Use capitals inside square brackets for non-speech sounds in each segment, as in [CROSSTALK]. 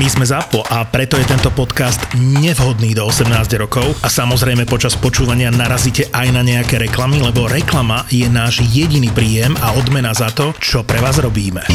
My sme ZAPO a preto je tento podcast nevhodný do 18 rokov a samozrejme počas počúvania narazíte aj na nejaké reklamy, lebo reklama je náš jediný príjem a odmena za to, čo pre vás robíme.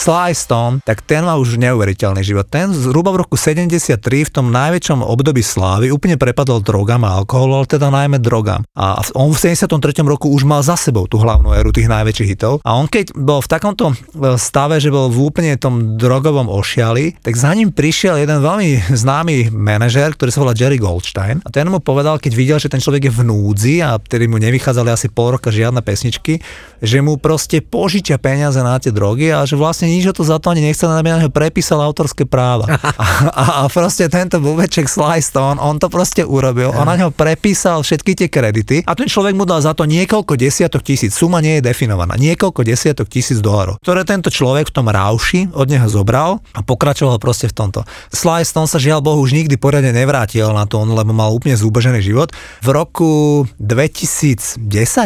Sly Stone, tak ten má už neuveriteľný život. Ten zhruba v roku 73 v tom najväčšom období slávy úplne prepadol drogám a alkoholu, ale teda najmä drogám. A on v 73. roku už mal za sebou tú hlavnú éru tých najväčších hitov. A on keď bol v takomto e, stave, že bol v úplne tom drogovom ošiali, tak za ním prišiel jeden veľmi známy manažer, ktorý sa volá Jerry Goldstein. A ten mu povedal, keď videl, že ten človek je v núdzi a vtedy mu nevychádzali asi pol roka žiadne pesničky, že mu proste požičia peniaze na tie drogy a že vlastne nič o to za to ani nechcel, aby na neho prepísal autorské práva. [LAUGHS] a, a, proste tento bubeček Sly Stone, on to proste urobil, on na neho prepísal všetky tie kredity a ten človek mu dal za to niekoľko desiatok tisíc, suma nie je definovaná, niekoľko desiatok tisíc dolarov, ktoré tento človek v tom rauši od neho zobral a pokračoval proste v tomto. Sly Stone sa žiaľ Bohu už nikdy poriadne nevrátil na to, lebo mal úplne zúbežený život. V roku 2010,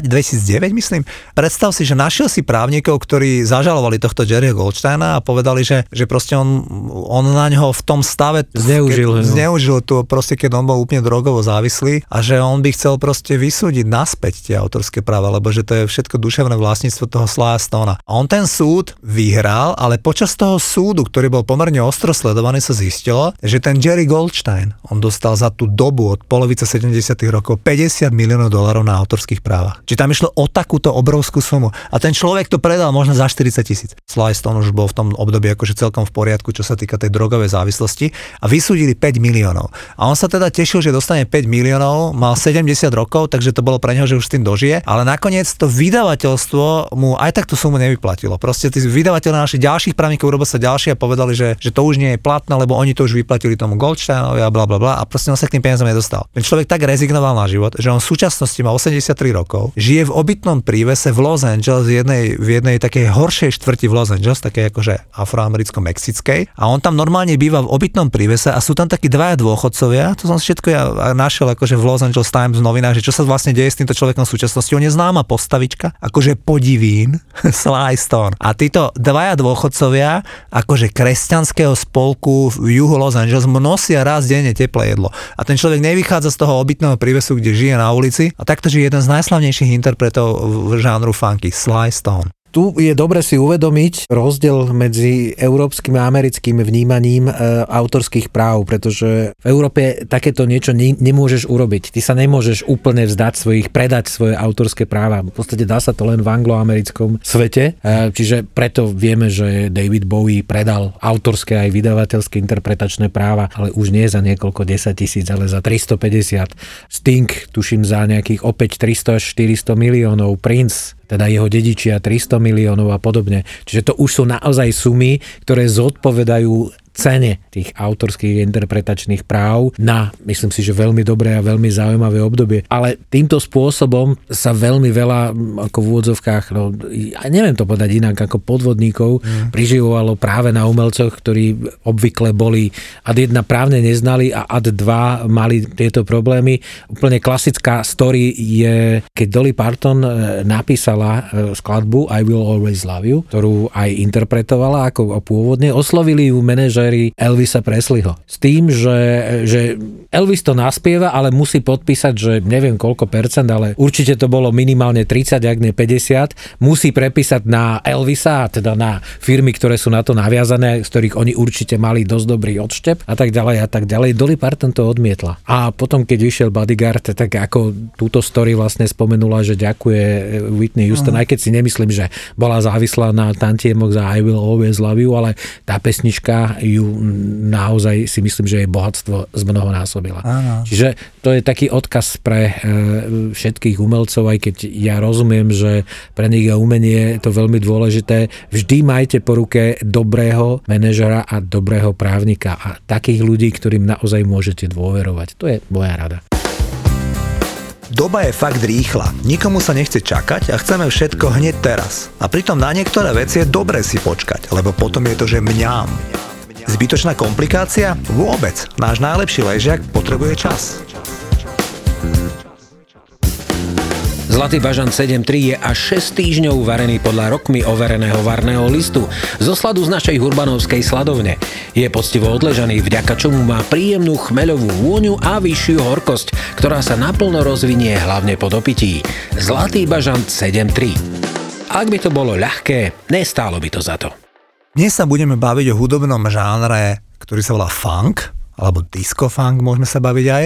2009 myslím, predstav si, že našiel si právnikov, ktorí zažalovali tohto Jerryho Goldsteina a povedali, že, že proste on, on na ňo v tom stave zneužil, keď, zneužil tu proste, keď on bol úplne drogovo závislý a že on by chcel proste vysúdiť naspäť tie autorské práva, lebo že to je všetko duševné vlastníctvo toho Slaya Stona. A on ten súd vyhral, ale počas toho súdu, ktorý bol pomerne ostro sledovaný, sa zistilo, že ten Jerry Goldstein, on dostal za tú dobu od polovice 70. rokov 50 miliónov dolarov na autorských právach. Čiže tam išlo o takúto obrovskú sumu. A ten človek to predal možno za 40 tisíc. Sly Stone už bol v tom období akože celkom v poriadku, čo sa týka tej drogovej závislosti a vysúdili 5 miliónov. A on sa teda tešil, že dostane 5 miliónov, mal 70 rokov, takže to bolo pre neho, že už s tým dožije, ale nakoniec to vydavateľstvo mu aj tak tú sumu nevyplatilo. Proste tí vydavateľe našich ďalších právnikov urobili sa ďalšie a povedali, že, že to už nie je platné, lebo oni to už vyplatili tomu Goldsteinovi a bla bla bla a proste on sa k tým peniazom nedostal. Ten človek tak rezignoval na život, že on v súčasnosti má 83 rokov, žije v obytnom prívese v Los Angeles v jednej, v jednej takej horšej štvrti v Los Angeles, tak také akože afroamericko-mexickej. A on tam normálne býva v obytnom prívese a sú tam takí dvaja dôchodcovia. To som všetko ja našiel akože v Los Angeles Times novinách, že čo sa vlastne deje s týmto človekom v súčasnosti. On je známa postavička, akože podivín, [LAUGHS] Sly Stone. A títo dvaja dôchodcovia, akože kresťanského spolku v juhu Los Angeles, nosia raz denne teplé jedlo. A ten človek nevychádza z toho obytného prívesu, kde žije na ulici. A takto žije jeden z najslavnejších interpretov v žánru funky, Sly Stone tu je dobre si uvedomiť rozdiel medzi európskym a americkým vnímaním e, autorských práv, pretože v Európe takéto niečo ne, nemôžeš urobiť. Ty sa nemôžeš úplne vzdať svojich, predať svoje autorské práva. V podstate dá sa to len v angloamerickom svete, e, čiže preto vieme, že David Bowie predal autorské aj vydavateľské interpretačné práva, ale už nie za niekoľko 10 tisíc, ale za 350. Sting, tuším, za nejakých opäť 300 až 400 miliónov. Prince teda jeho dedičia 300 miliónov a podobne. Čiže to už sú naozaj sumy, ktoré zodpovedajú cene tých autorských interpretačných práv na, myslím si, že veľmi dobré a veľmi zaujímavé obdobie. Ale týmto spôsobom sa veľmi veľa, ako v úvodzovkách, no, ja neviem to povedať inak, ako podvodníkov mm. priživovalo práve na umelcoch, ktorí obvykle boli ad jedna právne neznali a ad dva mali tieto problémy. Úplne klasická story je, keď Dolly Parton e, napísala e, skladbu I Will Always Love You, ktorú aj interpretovala ako pôvodne, oslovili ju manažer režiséri Elvisa Presleyho. S tým, že, že Elvis to naspieva, ale musí podpísať, že neviem koľko percent, ale určite to bolo minimálne 30, ak nie 50, musí prepísať na Elvisa, teda na firmy, ktoré sú na to naviazané, z ktorých oni určite mali dosť dobrý odštep a tak ďalej a tak ďalej. Dolly Parton to odmietla. A potom, keď vyšiel Bodyguard, tak ako túto story vlastne spomenula, že ďakuje Whitney Houston, uh-huh. aj keď si nemyslím, že bola závislá na tantiemoch za I Will Always Love You, ale tá pesnička ju naozaj si myslím, že jej bohatstvo zmnohonásobila. Áno. Čiže to je taký odkaz pre e, všetkých umelcov, aj keď ja rozumiem, že pre nich je umenie to veľmi dôležité. Vždy majte po ruke dobrého manažera a dobrého právnika a takých ľudí, ktorým naozaj môžete dôverovať. To je moja rada. Doba je fakt rýchla, nikomu sa nechce čakať a chceme všetko hneď teraz. A pritom na niektoré veci je dobre si počkať, lebo potom je to, že mňam. Zbytočná komplikácia? Vôbec. Náš najlepší ležiak potrebuje čas. Zlatý bažant 7.3 je až 6 týždňov varený podľa rokmi overeného varného listu zo sladu z našej hurbanovskej sladovne. Je poctivo odležaný, vďaka čomu má príjemnú chmeľovú vôňu a vyššiu horkosť, ktorá sa naplno rozvinie hlavne po dopití. Zlatý bažant 7.3 Ak by to bolo ľahké, nestálo by to za to. Dnes sa budeme baviť o hudobnom žánre, ktorý sa volá funk, alebo disco funk môžeme sa baviť aj.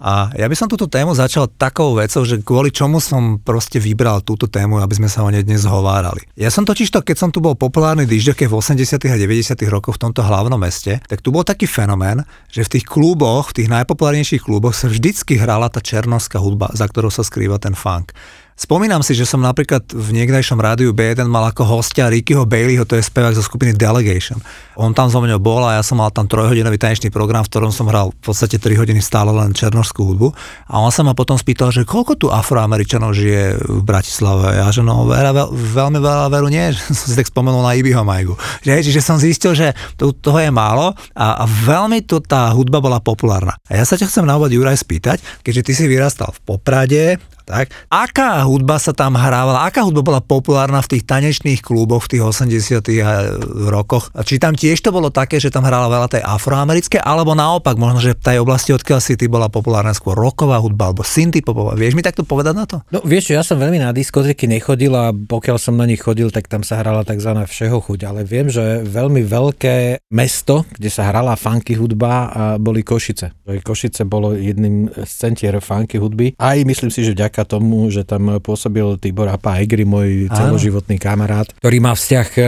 A ja by som túto tému začal takou vecou, že kvôli čomu som proste vybral túto tému, aby sme sa o nej dnes hovárali. Ja som totiž to, keď som tu bol populárny DJ v 80. a 90. rokoch v tomto hlavnom meste, tak tu bol taký fenomén, že v tých kluboch, v tých najpopulárnejších kluboch sa vždycky hrala tá černovská hudba, za ktorou sa skrýva ten funk. Spomínam si, že som napríklad v niekdajšom rádiu B1 mal ako hostia Rickyho Baileyho, to je spevák zo skupiny Delegation. On tam so mňou bol a ja som mal tam trojhodinový tanečný program, v ktorom som hral v podstate 3 hodiny stále len černožskú hudbu. A on sa ma potom spýtal, že koľko tu afroameričanov žije v Bratislave. Ja že no veľa, veľ, veľmi veľa veru nie, [LAUGHS] že som si tak spomenul na Ibiho Majgu. Že, čiže som zistil, že to, toho je málo a, a veľmi tu tá hudba bola populárna. A ja sa ťa chcem na úvod Juraj spýtať, keďže ty si vyrastal v Poprade, tak? Aká hudba sa tam hrávala? Aká hudba bola populárna v tých tanečných kluboch v tých 80 rokoch? A či tam tiež to bolo také, že tam hrála veľa tej afroamerické, alebo naopak, možno, že v tej oblasti, odkiaľ si ty bola populárna skôr roková hudba alebo synty popová. Vieš mi takto povedať na to? No vieš, ja som veľmi na diskotéky nechodil a pokiaľ som na nich chodil, tak tam sa hrala tzv. všeho chuť, ale viem, že veľmi veľké mesto, kde sa hrala funky hudba, boli Košice. Košice bolo jedným z centier funky hudby. Aj myslím si, že vďaka vďaka tomu, že tam pôsobil Tibor Apa Egri, môj celoživotný kamarát, ktorý má vzťah e,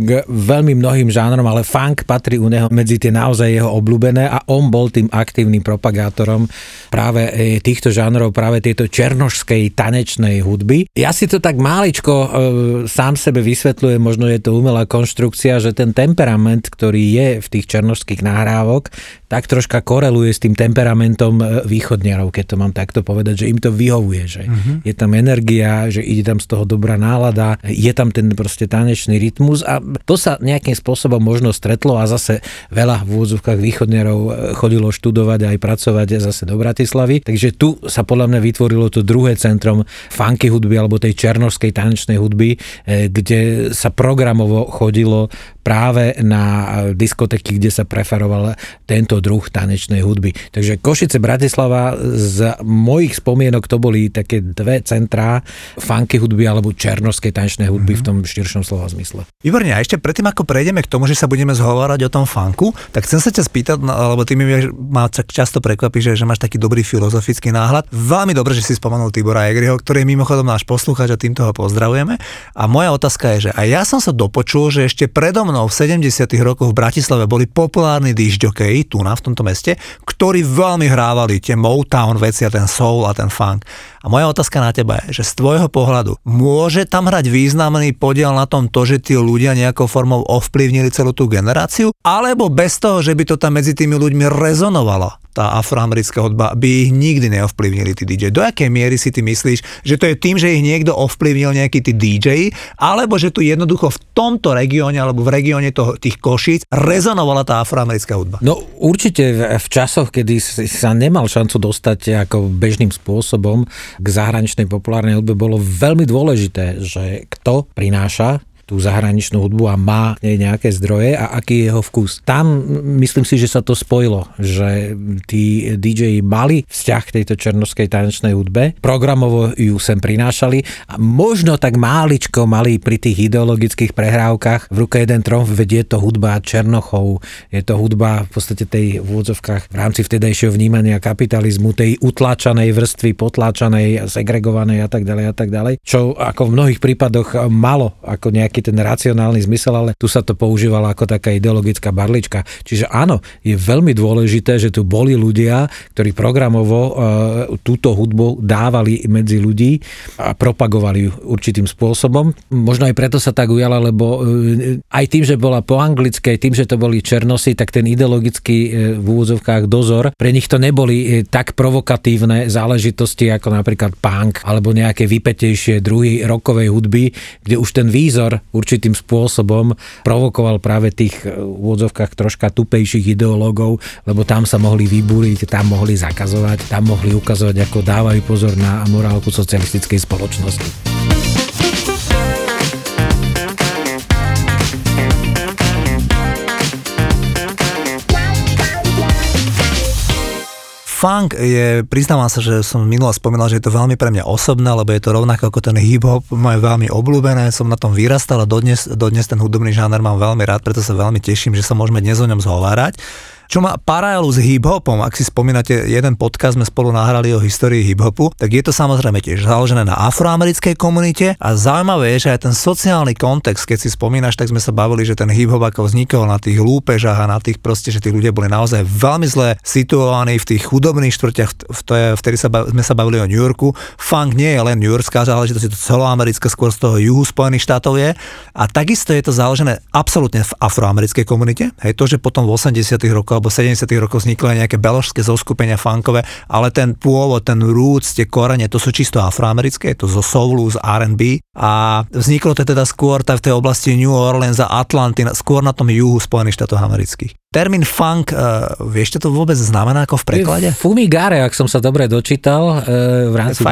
k veľmi mnohým žánrom, ale funk patrí u neho medzi tie naozaj jeho obľúbené a on bol tým aktívnym propagátorom práve e, týchto žánrov, práve tejto černožskej tanečnej hudby. Ja si to tak máličko e, sám sebe vysvetľujem, možno je to umelá konštrukcia, že ten temperament, ktorý je v tých černožských nahrávok, tak troška koreluje s tým temperamentom východniarov, keď to mám takto povedať, že im to vyhovuje, že uh-huh. je tam energia, že ide tam z toho dobrá nálada, je tam ten proste tanečný rytmus a to sa nejakým spôsobom možno stretlo a zase veľa v úvodzovkách východnerov e, chodilo študovať aj pracovať zase do Bratislavy. Takže tu sa podľa mňa vytvorilo to druhé centrum funky hudby alebo tej černožskej tanečnej hudby, e, kde sa programovo chodilo práve na diskotéky, kde sa preferoval tento druh tanečnej hudby. Takže Košice, Bratislava, z mojich spomienok to boli také dve centrá funky hudby alebo černoskej tanečnej hudby mm-hmm. v tom širšom slova zmysle. Výborne, a ešte predtým, ako prejdeme k tomu, že sa budeme zhovárať o tom funku, tak chcem sa ťa spýtať, no, lebo ty mi ma často prekvapí, že, že máš taký dobrý filozofický náhľad. Veľmi dobre, že si spomenul Tibora Egriho, ktorý je mimochodom náš poslucháč a týmto ho pozdravujeme. A moja otázka je, že aj ja som sa dopočul, že ešte predo mnou v 70. rokoch v Bratislave boli populárni disjokeji tu na v tomto meste, ktorí veľmi hrávali tie Motown veci a ten soul a ten funk. A moja otázka na teba je, že z tvojho pohľadu môže tam hrať významný podiel na tom to, že tí ľudia nejakou formou ovplyvnili celú tú generáciu, alebo bez toho, že by to tam medzi tými ľuďmi rezonovalo? tá afroamerická hudba, by ich nikdy neovplyvnili tí DJ. Do akej miery si ty myslíš, že to je tým, že ich niekto ovplyvnil nejaký tí DJ, alebo že tu jednoducho v tomto regióne alebo v regióne tých Košíc rezonovala tá afroamerická hudba? No určite v, v časoch, kedy sa nemal šancu dostať ako bežným spôsobom k zahraničnej populárnej hudbe, bolo veľmi dôležité, že kto prináša tú zahraničnú hudbu a má nej nejaké zdroje a aký je jeho vkus. Tam myslím si, že sa to spojilo, že tí DJ mali vzťah k tejto černovskej tanečnej hudbe, programovo ju sem prinášali a možno tak máličko mali pri tých ideologických prehrávkach v ruke jeden tromf, vedie to hudba Černochov, je to hudba v podstate tej v úvodzovkách v rámci vtedajšieho vnímania kapitalizmu, tej utláčanej vrstvy, potláčanej, segregovanej a tak ďalej a tak ďalej, čo ako v mnohých prípadoch malo ako nejaký taký ten racionálny zmysel, ale tu sa to používalo ako taká ideologická barlička. Čiže áno, je veľmi dôležité, že tu boli ľudia, ktorí programovo uh, túto hudbu dávali medzi ľudí a propagovali ju určitým spôsobom. Možno aj preto sa tak ujala, lebo uh, aj tým, že bola po anglické, tým, že to boli černosy, tak ten ideologický uh, v úvodzovkách dozor, pre nich to neboli tak provokatívne záležitosti ako napríklad punk alebo nejaké vypetejšie druhy rokovej hudby, kde už ten výzor určitým spôsobom provokoval práve tých e, v úvodzovkách troška tupejších ideológov, lebo tam sa mohli vybúriť, tam mohli zakazovať, tam mohli ukazovať, ako dávajú pozor na morálku socialistickej spoločnosti. Funk je, priznávam sa, že som minule spomínal, že je to veľmi pre mňa osobné, lebo je to rovnako ako ten hip-hop, moje veľmi obľúbené, som na tom vyrastal a dodnes, dodnes ten hudobný žáner mám veľmi rád, preto sa veľmi teším, že sa môžeme dnes o ňom zhovárať čo má paralelu s hip-hopom. Ak si spomínate, jeden podcast sme spolu nahrali o histórii hip-hopu, tak je to samozrejme tiež založené na afroamerickej komunite a zaujímavé je, že aj ten sociálny kontext, keď si spomínaš, tak sme sa bavili, že ten hip-hop ako vznikol na tých lúpežách a na tých proste, že tí ľudia boli naozaj veľmi zle situovaní v tých chudobných štvrtiach, v to je, vtedy sa, sme sa bavili o New Yorku. Funk nie je len New Yorkská záležitosť, je to celoamerická, skôr z toho juhu Spojených štátov je. A takisto je to založené absolútne v afroamerickej komunite. Hej, to, že potom v 80 rokoch alebo 70 rokov vznikli nejaké beložské zoskupenia funkové, ale ten pôvod, ten roots, tie korene, to sú čisto afroamerické, to zo soulu, z R&B a vzniklo to teda skôr v tej oblasti New Orleans a Atlanty, skôr na tom juhu Spojených štátov amerických. Termín funk, uh, vieš, čo to vôbec znamená ako v preklade? Fumigare, ak som sa dobre dočítal uh, v rámci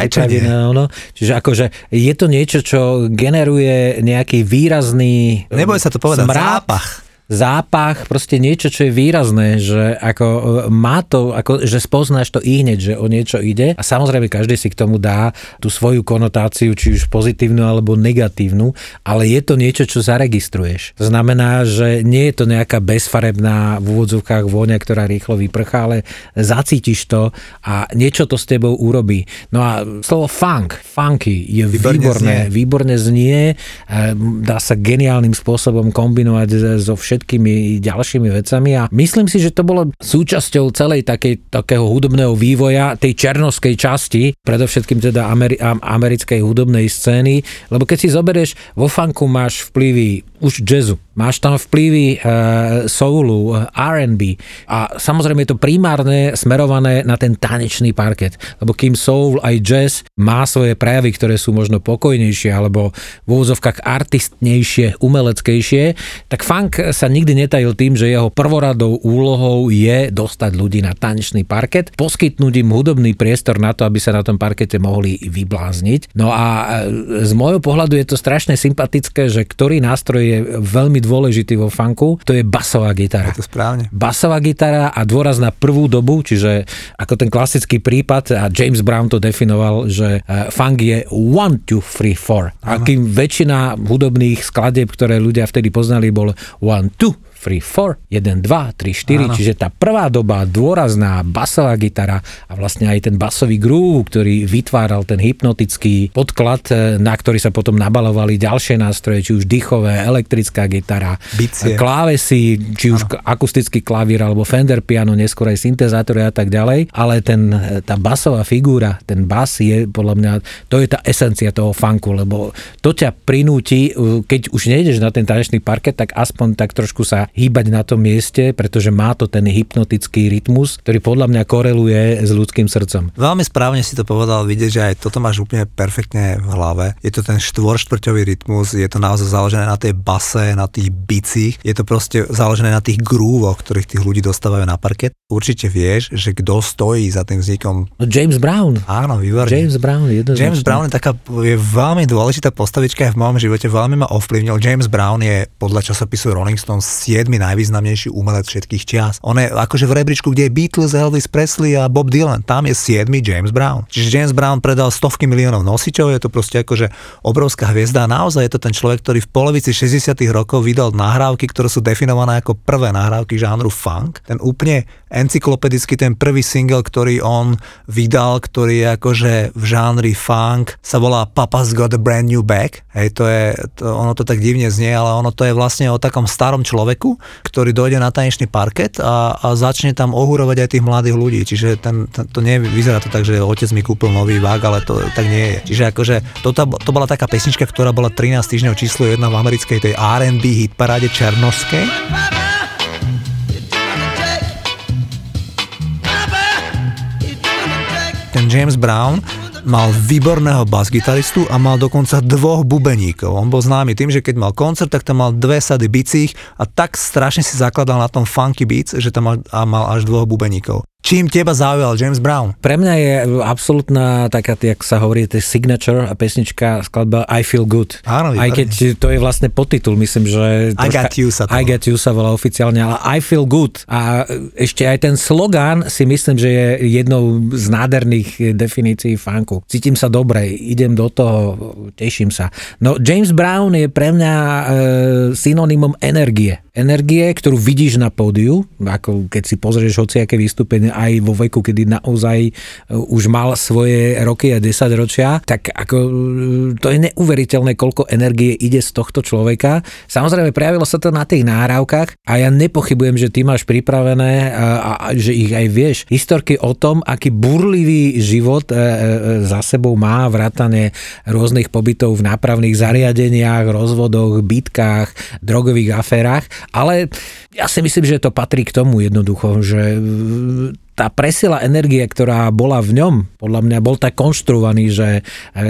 no, Čiže akože je to niečo, čo generuje nejaký výrazný Neboj sa to povedať, smrad, zápach zápach, proste niečo, čo je výrazné, že ako e, má to, ako, že spoznáš to i hneď, že o niečo ide a samozrejme každý si k tomu dá tú svoju konotáciu, či už pozitívnu alebo negatívnu, ale je to niečo, čo zaregistruješ. Znamená, že nie je to nejaká bezfarebná v úvodzovkách vôňa, ktorá rýchlo vyprchá, ale zacítiš to a niečo to s tebou urobí. No a slovo funk, funky je výborné, výborné znie, výborne znie dá sa geniálnym spôsobom kombinovať so všetkým všetkými ďalšími vecami a myslím si, že to bolo súčasťou celej takej, takého hudobného vývoja tej černovskej časti, predovšetkým teda Ameri- americkej hudobnej scény, lebo keď si zoberieš, vo funku máš vplyvy už jazzu, máš tam vplyvy uh, soulu, R&B a samozrejme je to primárne smerované na ten tanečný parket, lebo kým soul aj jazz má svoje prejavy, ktoré sú možno pokojnejšie alebo v úvozovkách artistnejšie, umeleckejšie, tak funk sa nikdy netajil tým, že jeho prvoradou úlohou je dostať ľudí na tanečný parket, poskytnúť im hudobný priestor na to, aby sa na tom parkete mohli vyblázniť. No a e, z môjho pohľadu je to strašne sympatické, že ktorý nástroj je veľmi dôležitý vo funku, to je basová gitara. Je to správne. Basová gitara a dôraz na prvú dobu, čiže ako ten klasický prípad, a James Brown to definoval, že e, funk je 1, 2, 3, 4. A kým väčšina hudobných skladeb, ktoré ľudia vtedy poznali, bol 1, tout. 3, 4, 1, 2, 3, 4, Áno. čiže tá prvá doba, dôrazná basová gitara a vlastne aj ten basový groove, ktorý vytváral ten hypnotický podklad, eh, na ktorý sa potom nabalovali ďalšie nástroje, či už dýchové, elektrická gitara, Bicie. klávesy, či už Áno. akustický klavír alebo Fender piano, neskôr aj syntezátory a tak ďalej, ale ten, eh, tá basová figúra, ten bas je podľa mňa, to je tá esencia toho funku, lebo to ťa prinúti, eh, keď už nejdeš na ten tanečný parket, tak aspoň tak trošku sa hýbať na tom mieste, pretože má to ten hypnotický rytmus, ktorý podľa mňa koreluje s ľudským srdcom. Veľmi správne si to povedal, vidieť, že aj toto máš úplne perfektne v hlave. Je to ten štvorštvrťový rytmus, je to naozaj založené na tej base, na tých bicích, je to proste založené na tých grúvoch, ktorých tých ľudí dostávajú na parket. Určite vieš, že kto stojí za tým vznikom. No James Brown. Áno, výborne. James Brown, James Brown je taká je veľmi dôležitá postavička v mojom živote, veľmi ma ovplyvnil. James Brown je podľa časopisu Rolling Stone 7 najvýznamnejší umelec všetkých čias. On je akože v rebríčku, kde je Beatles, Elvis Presley a Bob Dylan. Tam je 7 James Brown. Čiže James Brown predal stovky miliónov nosičov, je to proste akože obrovská hviezda naozaj je to ten človek, ktorý v polovici 60 rokov vydal nahrávky, ktoré sú definované ako prvé nahrávky žánru funk. Ten úplne encyklopedicky ten prvý single, ktorý on vydal, ktorý je akože v žánri funk, sa volá Papa's Got a Brand New Bag. Hej, to je, to, ono to tak divne znie, ale ono to je vlastne o takom starom človeku, ktorý dojde na tanečný parket a, a začne tam ohúrovať aj tých mladých ľudí. Čiže ten, ten, to nie vyzerá to tak, že otec mi kúpil nový vág, ale to tak nie je. Čiže akože to, to bola taká pesnička, ktorá bola 13 týždňov číslo 1 v americkej tej R&B hitparáde Černovskej. James Brown mal výborného basgitaristu a mal dokonca dvoch bubeníkov. On bol známy tým, že keď mal koncert, tak tam mal dve sady bicích a tak strašne si zakladal na tom funky beats, že tam mal, a mal až dvoch bubeníkov. Čím teba zaujal James Brown? Pre mňa je absolútna taká, jak sa hovorí, to signature a pesnička, skladba I Feel Good. Áno, Aj keď to je vlastne podtitul, myslím, že... I Got You sa to I Got You sa volá oficiálne, ale I Feel Good. A ešte aj ten slogán si myslím, že je jednou z nádherných definícií funku. Cítim sa dobre, idem do toho, teším sa. No James Brown je pre mňa e, synonymom energie energie, ktorú vidíš na pódiu, ako keď si pozrieš hociaké vystúpenie aj vo veku, kedy naozaj e, už mal svoje roky a 10 ročia, tak ako e, to je neuveriteľné, koľko energie ide z tohto človeka. Samozrejme, prejavilo sa to na tých náhrávkach a ja nepochybujem, že ty máš pripravené a, a, a že ich aj vieš. Historky o tom, aký burlivý život e, e, za sebou má vrátane rôznych pobytov v nápravných zariadeniach, rozvodoch, bitkách, drogových aférach ale ja si myslím, že to patrí k tomu jednoducho, že tá presila energie, ktorá bola v ňom, podľa mňa bol tak konštruovaný, že e,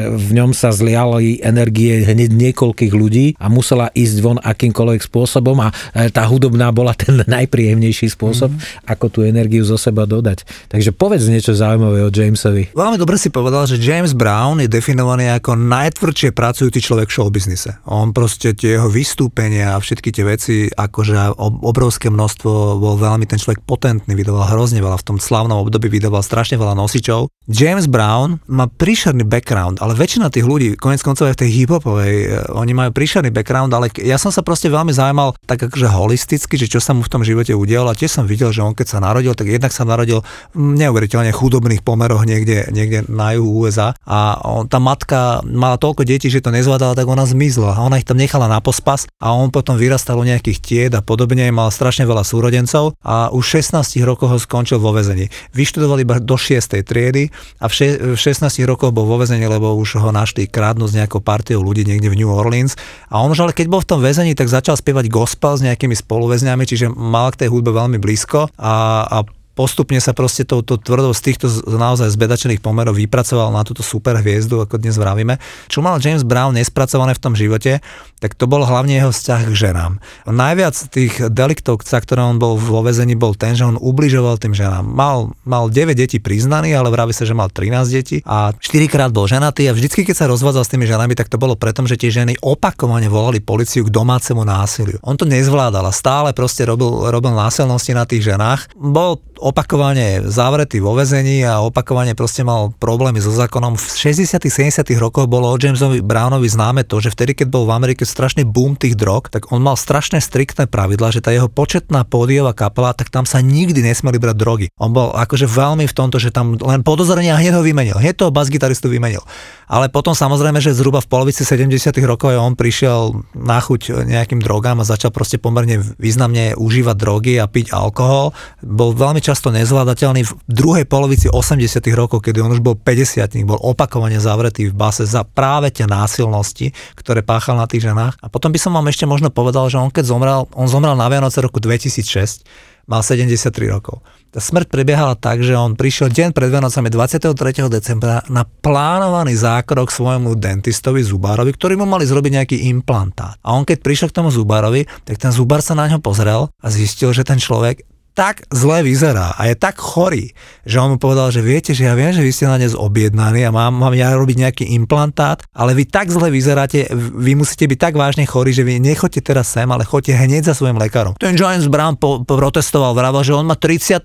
v ňom sa zliali energie hneď niekoľkých ľudí a musela ísť von akýmkoľvek spôsobom a e, tá hudobná bola ten [LAUGHS] najpríjemnejší spôsob, mm. ako tú energiu zo seba dodať. Takže povedz niečo zaujímavé o Jamesovi. Veľmi dobre si povedal, že James Brown je definovaný ako najtvrdšie pracujúci človek v showbiznise. On proste tie jeho vystúpenia a všetky tie veci, akože obrovské množstvo, bol veľmi ten človek potentný, vydával hrozne veľa v tom slavnom období vydával strašne veľa nosičov. James Brown má príšerný background, ale väčšina tých ľudí, konec koncov aj v tej hip-hopovej, eh, oni majú príšerný background, ale ja som sa proste veľmi zaujímal tak akože holisticky, že čo sa mu v tom živote udialo a tiež som videl, že on keď sa narodil, tak jednak sa narodil v neuveriteľne chudobných pomeroch niekde, niekde na juhu USA a on, tá matka mala toľko detí, že to nezvládala, tak ona zmizla ona ich tam nechala na pospas a on potom vyrastal u nejakých tied a podobne, mal strašne veľa súrodencov a už 16 rokov ho skončil vo väzení. Vyštudoval iba do 6. triedy a v, še- v 16 rokoch bol vo väzení, lebo už ho našli krádnu s nejakou partiou ľudí niekde v New Orleans. A on už ale keď bol v tom väzení, tak začal spievať gospel s nejakými spoluväzňami, čiže mal k tej hudbe veľmi blízko a, a postupne sa proste touto tvrdou z týchto naozaj zbedačených pomerov vypracoval na túto super hviezdu, ako dnes vravíme. Čo mal James Brown nespracované v tom živote, tak to bol hlavne jeho vzťah k ženám. Najviac tých deliktov, za ktoré on bol vo vezení, bol ten, že on ubližoval tým ženám. Mal, mal 9 detí priznaný, ale vraví sa, že mal 13 detí a 4 krát bol ženatý a vždycky, keď sa rozvádzal s tými ženami, tak to bolo preto, že tie ženy opakovane volali policiu k domácemu násiliu. On to nezvládal a stále proste robil, robil násilnosti na tých ženách. Bol opakovane zavretý vo vezení a opakovane proste mal problémy so zákonom. V 60 70 rokoch bolo o Jamesovi Brownovi známe to, že vtedy, keď bol v Amerike strašný boom tých drog, tak on mal strašné striktné pravidla, že tá jeho početná pódiová kapela, tak tam sa nikdy nesmeli brať drogy. On bol akože veľmi v tomto, že tam len podozrenia hneď ho vymenil. Hneď toho basgitaristu vymenil. Ale potom samozrejme, že zhruba v polovici 70 rokov on prišiel na chuť nejakým drogám a začal proste pomerne významne užívať drogy a piť alkohol. Bol veľmi často nezvládateľný v druhej polovici 80 rokov, kedy on už bol 50 bol opakovane zavretý v base za práve tie násilnosti, ktoré páchal na tých ženách. A potom by som vám ešte možno povedal, že on keď zomrel, on zomrel na Vianoce roku 2006, mal 73 rokov. Tá smrť prebiehala tak, že on prišiel deň pred Vianocami 23. decembra na plánovaný zákrok svojmu dentistovi Zubárovi, ktorý mu mali zrobiť nejaký implantát. A on keď prišiel k tomu Zubárovi, tak ten Zubár sa na ňo pozrel a zistil, že ten človek tak zle vyzerá a je tak chorý, že on mu povedal, že viete, že ja viem, že vy ste na dnes objednaní a mám, mám ja robiť nejaký implantát, ale vy tak zle vyzeráte, vy musíte byť tak vážne chorí, že vy nechoďte teraz sem, ale choďte hneď za svojim lekárom. Ten James Brown po, protestoval, vravel, že on má 30.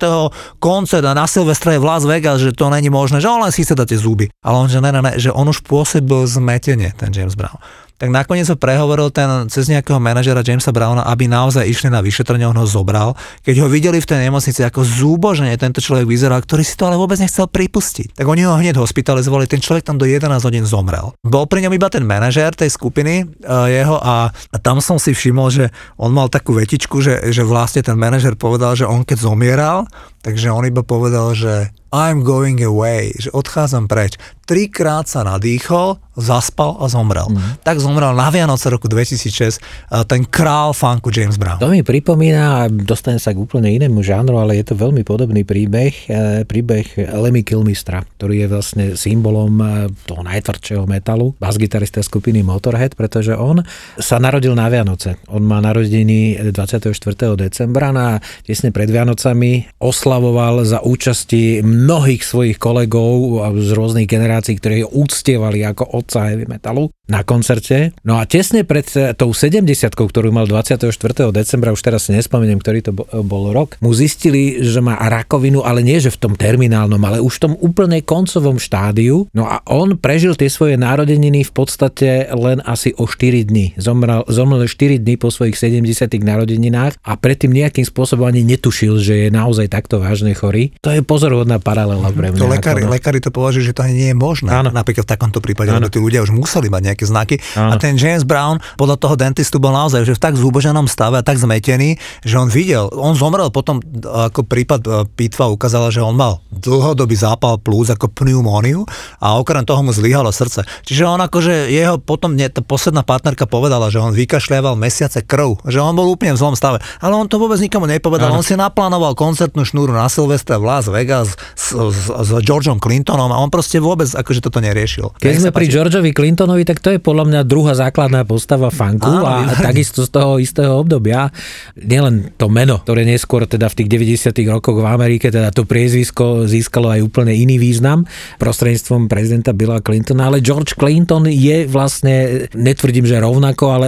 koncert a na Silvestre v Las Vegas, že to není možné, že on len chce dáte zuby. Ale on, že ne, ne, ne, že on už pôsobil zmetenie, ten James Brown tak nakoniec ho prehovoril ten cez nejakého manažera Jamesa Browna, aby naozaj išli na vyšetrenie, on ho zobral. Keď ho videli tej nemocnici, ako zúbožne tento človek vyzeral, ktorý si to ale vôbec nechcel pripustiť. Tak oni ho hneď hospitalizovali, ten človek tam do 11 hodín zomrel. Bol pri ňom iba ten manažer tej skupiny uh, jeho a, a tam som si všimol, že on mal takú vetičku, že, že vlastne ten manažer povedal, že on keď zomieral, takže on iba povedal, že I'm going away, že odchádzam preč. Trikrát sa nadýchol, zaspal a zomrel. Mm. Tak zomrel na Vianoce roku 2006 ten král funku James Brown. To mi pripomína, a dostane sa k úplne inému žánru, ale je to veľmi podobný príbeh, e, príbeh Lemmy Kilmistra, ktorý je vlastne symbolom e, toho najtvrdšieho metalu, basgitarista skupiny Motorhead, pretože on sa narodil na Vianoce. On má narodení 24. decembra a tesne pred Vianocami oslavoval za účasti mnohých svojich kolegov z rôznych generácií, ktorí ho úctievali ako otca heavy metalu na koncerte. No a tesne pred tou 70 ktorú mal 24. decembra, už teraz si nespomeniem, ktorý to bol rok, mu zistili, že má rakovinu, ale nie že v tom terminálnom, ale už v tom úplne koncovom štádiu. No a on prežil tie svoje narodeniny v podstate len asi o 4 dní. Zomrel, zomrel 4 dní po svojich 70 narodeninách a predtým nejakým spôsobom ani netušil, že je naozaj takto vážne chorý. To je pozorhodná paralela pre mňa. To lekári, no. lekári to považujú, že to ani nie je možné. Áno. Napríklad v takomto prípade, lebo tí ľudia už museli mať nejaké znaky. Áno. A ten James Brown podľa toho dentistu bol naozaj že v tak zúboženom stave a tak zmetený, že on videl, on zomrel potom, ako prípad e, pitva ukázala, že on mal dlhodobý zápal plus ako pneumóniu a okrem toho mu zlyhalo srdce. Čiže on akože jeho potom, nie, tá posledná partnerka povedala, že on vykašľaval mesiace krv, že on bol úplne v zlom stave. Ale on to vôbec nikomu nepovedal. Áno. On si naplánoval koncertnú šnúru na Silvestra v Las Vegas s, s, s Georgeom Clintonom a on proste vôbec akože toto neriešil. Keď sme pri Georgeovi Clintonovi, tak to je podľa mňa druhá základná postava funku Áno, a takisto z toho istého obdobia. Nielen to meno, ktoré neskôr teda v tých 90 rokoch v Amerike, teda to priezvisko získalo aj úplne iný význam prostredníctvom prezidenta Billa Clintona, ale George Clinton je vlastne, netvrdím, že rovnako, ale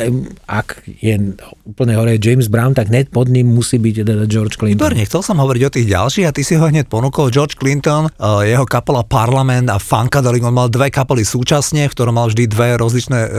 ak je úplne hore James Brown, tak net pod ním musí byť teda George Clinton. Výborne, chcel som hovoriť o tých ďalších a ty si ho hneď ponúkol. George Clinton, eh, jeho kapola Parlament a Funkadelic, on mal dve kapely súčasne, v ktorom mal vždy dve rozličné e, e,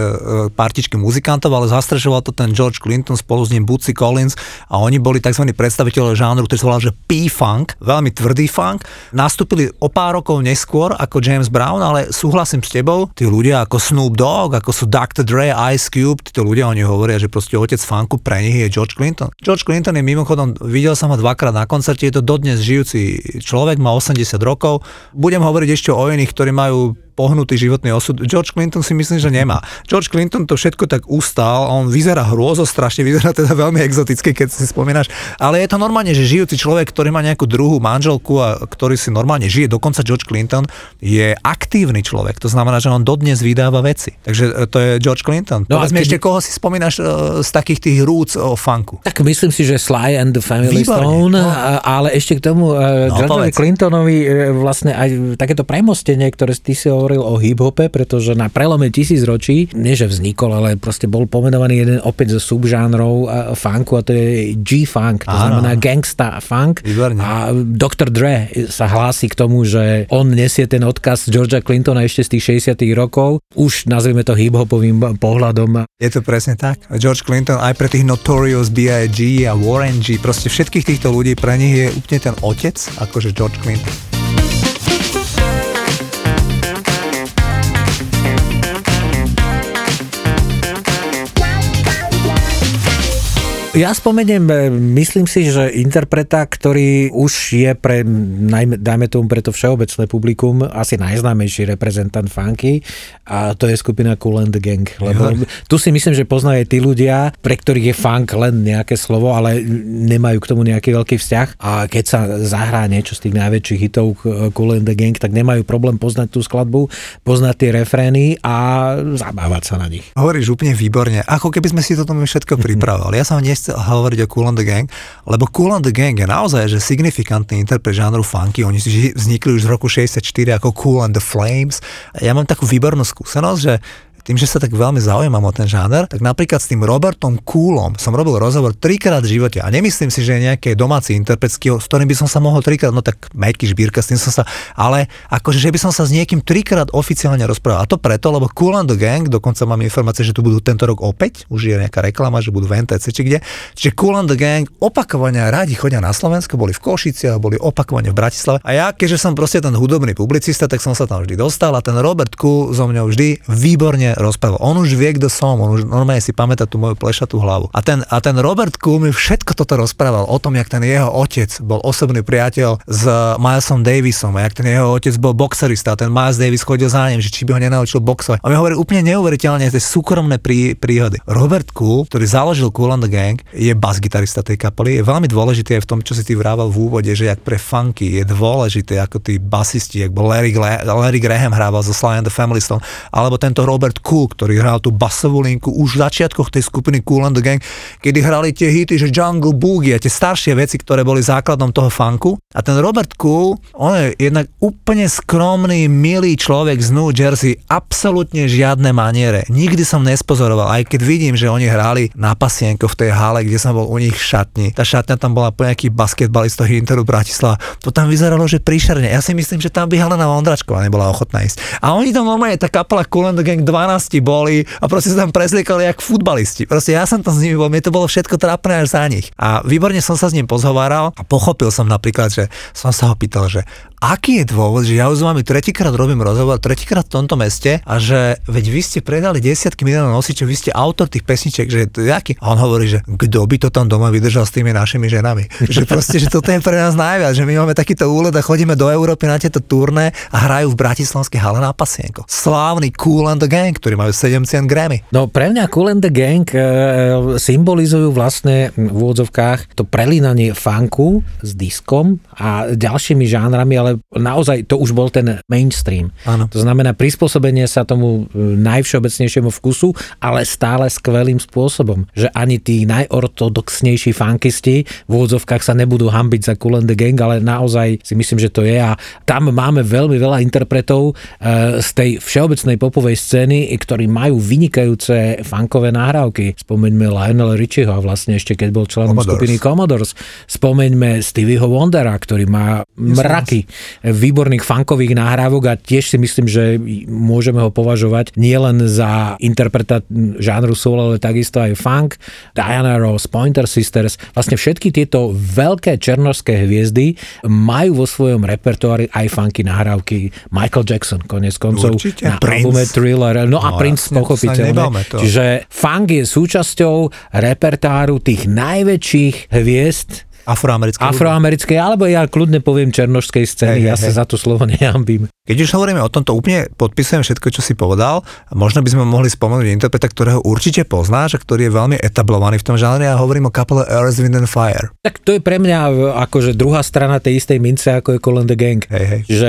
partičky muzikantov, ale zastrešoval to ten George Clinton spolu s ním Bootsy Collins a oni boli tzv. predstaviteľe žánru, ktorý sa volal, že P-funk, veľmi tvrdý funk. Nastúpili o pár rokov neskôr ako James Brown, ale súhlasím s tebou, tí ľudia ako Snoop Dogg, ako sú Dr. Dre, Ice Cube, títo ľudia oni hovoria, že proste otec funku pre nich je George Clinton. George Clinton je mimochodom, videl som ho dvakrát na koncerte, je to dodnes žijúci človek, má 80 rokov. Budem hovoriť ešte o iných, ktorí majú pohnutý životný osud. George Clinton si myslím, že nemá. George Clinton to všetko tak ustál, on vyzerá hrôzo strašne, vyzerá teda veľmi exoticky, keď si spomínaš, ale je to normálne, že žijúci človek, ktorý má nejakú druhú manželku a ktorý si normálne žije, dokonca George Clinton je aktívny človek, to znamená, že on dodnes vydáva veci. Takže e, to je George Clinton. No Povedz mi ešte, koho si spomínaš uh, z takých tých roots o funku. Tak myslím si, že Sly and the Family Výborne, Stone, no. ale ešte k tomu no, Georgeovi Clintonovi vlastne aj takéto premostenie, ktoré ty si hovoril o hip-hope, pretože na prelome tisíc ročí, nie že vznikol, ale proste bol pomenovaný jeden opäť zo subžánrov funku a to je G-funk, to Áno. znamená gangsta funk. Výborne. A Dr. Dre sa hlási k tomu, že on nesie ten odkaz Georgia Clintona ešte z tých 60 rokov, už nazvime to hip-hopovým pohľadom. Je to presne tak. George Clinton aj pre tých Notorious B.I.G. a Warren G, proste všetkých týchto ľudí, pre nich je úplne ten otec, akože George Clinton. Ja spomeniem, e, myslím si, že interpreta, ktorý už je pre, najmä, dajme tomu pre to všeobecné publikum, asi najznámejší reprezentant funky a to je skupina Cool and the Gang. Lebo jo. tu si myslím, že poznajú tí ľudia, pre ktorých je funk len nejaké slovo, ale nemajú k tomu nejaký veľký vzťah a keď sa zahrá niečo z tých najväčších hitov Cool and the Gang, tak nemajú problém poznať tú skladbu, poznať tie refrény a zabávať sa na nich. Hovoríš úplne výborne, ako keby sme si to tomu všetko [LAUGHS] pripravovali. Ja som dnes chcel hovoriť o Cool and the Gang, lebo Cool and the Gang je naozaj že signifikantný interpret žánru funky. Oni vznikli už z roku 64 ako Cool and the Flames. Ja mám takú výbornú skúsenosť, že tým, že sa tak veľmi zaujímam o ten žáner, tak napríklad s tým Robertom Coolom som robil rozhovor trikrát v živote a nemyslím si, že je nejaký domáci interpretský, s ktorým by som sa mohol trikrát, no tak Majky Žbírka, s tým som sa, ale akože, že by som sa s niekým trikrát oficiálne rozprával. A to preto, lebo Cool and the Gang, dokonca mám informácie, že tu budú tento rok opäť, už je nejaká reklama, že budú v NTC či kde. Čiže Cool and the Gang opakovane rádi chodia na Slovensko, boli v Košiciach, boli opakovane v Bratislave. A ja, keďže som proste ten hudobný publicista, tak som sa tam vždy dostal a ten Robert Cool zo mňou vždy výborne rozprával. On už vie, kto som, on už normálne si pamätá tú moju plešatú hlavu. A ten, a ten Robert Cool mi všetko toto rozprával o tom, jak ten jeho otec bol osobný priateľ s Milesom Davisom a jak ten jeho otec bol boxerista a ten Miles Davis chodil za ním, že či by ho nenaučil boxovať. A mi hovorí úplne neuveriteľne tie súkromné prí, príhody. Robert Cool, ktorý založil Cool and the Gang, je bas-gitarista tej kapely, je veľmi dôležité v tom, čo si ty vrával v úvode, že jak pre funky je dôležité, ako tí basisti, jak bol Larry, Larry Graham hrával zo Sly and the Family Stone, alebo tento Robert Cool, ktorý hral tú basovú linku už v začiatkoch tej skupiny Cool and the Gang, kedy hrali tie hity, že Jungle Boogie a tie staršie veci, ktoré boli základom toho funku. A ten Robert Cool, on je jednak úplne skromný, milý človek z New Jersey, absolútne žiadne maniere. Nikdy som nespozoroval, aj keď vidím, že oni hrali na pasienko v tej hale, kde som bol u nich v šatni. Tá šatňa tam bola po nejaký basketbalista Interu Bratislava. To tam vyzeralo, že príšerne. Ja si myslím, že tam by Helena Vondračková nebola ochotná ísť. A oni tam normálne, tá kapela Cool and the Gang 12 boli a proste sa tam presliekali jak futbalisti. Proste ja som tam s nimi bol, mne to bolo všetko trápne až za nich. A výborne som sa s ním pozhováral a pochopil som napríklad, že som sa ho pýtal, že aký je dôvod, že ja už s vami tretíkrát robím rozhovor, tretíkrát v tomto meste a že veď vy ste predali desiatky miliónov nosičov, vy ste autor tých pesničiek, že to je aký? A on hovorí, že kto by to tam doma vydržal s tými našimi ženami. [LAUGHS] že proste, že toto je pre nás najviac, že my máme takýto úlet a chodíme do Európy na tieto turné a hrajú v Bratislavskej hale na pasienko. Slávny Cool and the Gang, ktorý majú 7 cien Grammy. No pre mňa Cool and the Gang e, symbolizujú vlastne v úvodzovkách to prelínanie funku s diskom a ďalšími žánrami, ale naozaj to už bol ten mainstream. Áno. To znamená prispôsobenie sa tomu e, najvšeobecnejšiemu vkusu, ale stále skvelým spôsobom. Že ani tí najortodoxnejší funkisti v úvodzovkách sa nebudú hambiť za Cool and the Gang, ale naozaj si myslím, že to je a tam máme veľmi veľa interpretov e, z tej všeobecnej popovej scény, ktorí majú vynikajúce funkové nahrávky. Spomeňme Lionel Richieho a vlastne ešte keď bol členom Commodores. skupiny Commodores. Spomeňme Stevieho Wondera, ktorý má mraky výborných funkových nahrávok a tiež si myslím, že môžeme ho považovať nielen za interpreta žánru soul, ale takisto aj funk. Diana Ross, Pointer Sisters, vlastne všetky tieto veľké černožské hviezdy majú vo svojom repertoári aj funky nahrávky. Michael Jackson, konec koncov, Určite. na Prince. albume Thriller, no, a No, Prince jasne, to sa pochopiteľne. Čiže funk je súčasťou repertáru tých najväčších hviezd Afroamerické. afroamerickej, alebo ja kľudne poviem černožskej scény, Hej, ja hej, sa hej. za to slovo nehambím. Keď už hovoríme o tomto, úplne podpisujem všetko, čo si povedal. Možno by sme mohli spomenúť interpreta, ktorého určite poznáš a ktorý je veľmi etablovaný v tom žánre a hovorím o kapele Earth, Wind and Fire. Tak to je pre mňa e, akože druhá strana tej istej mince, ako je Cool and the Gang. Hej, hej. Že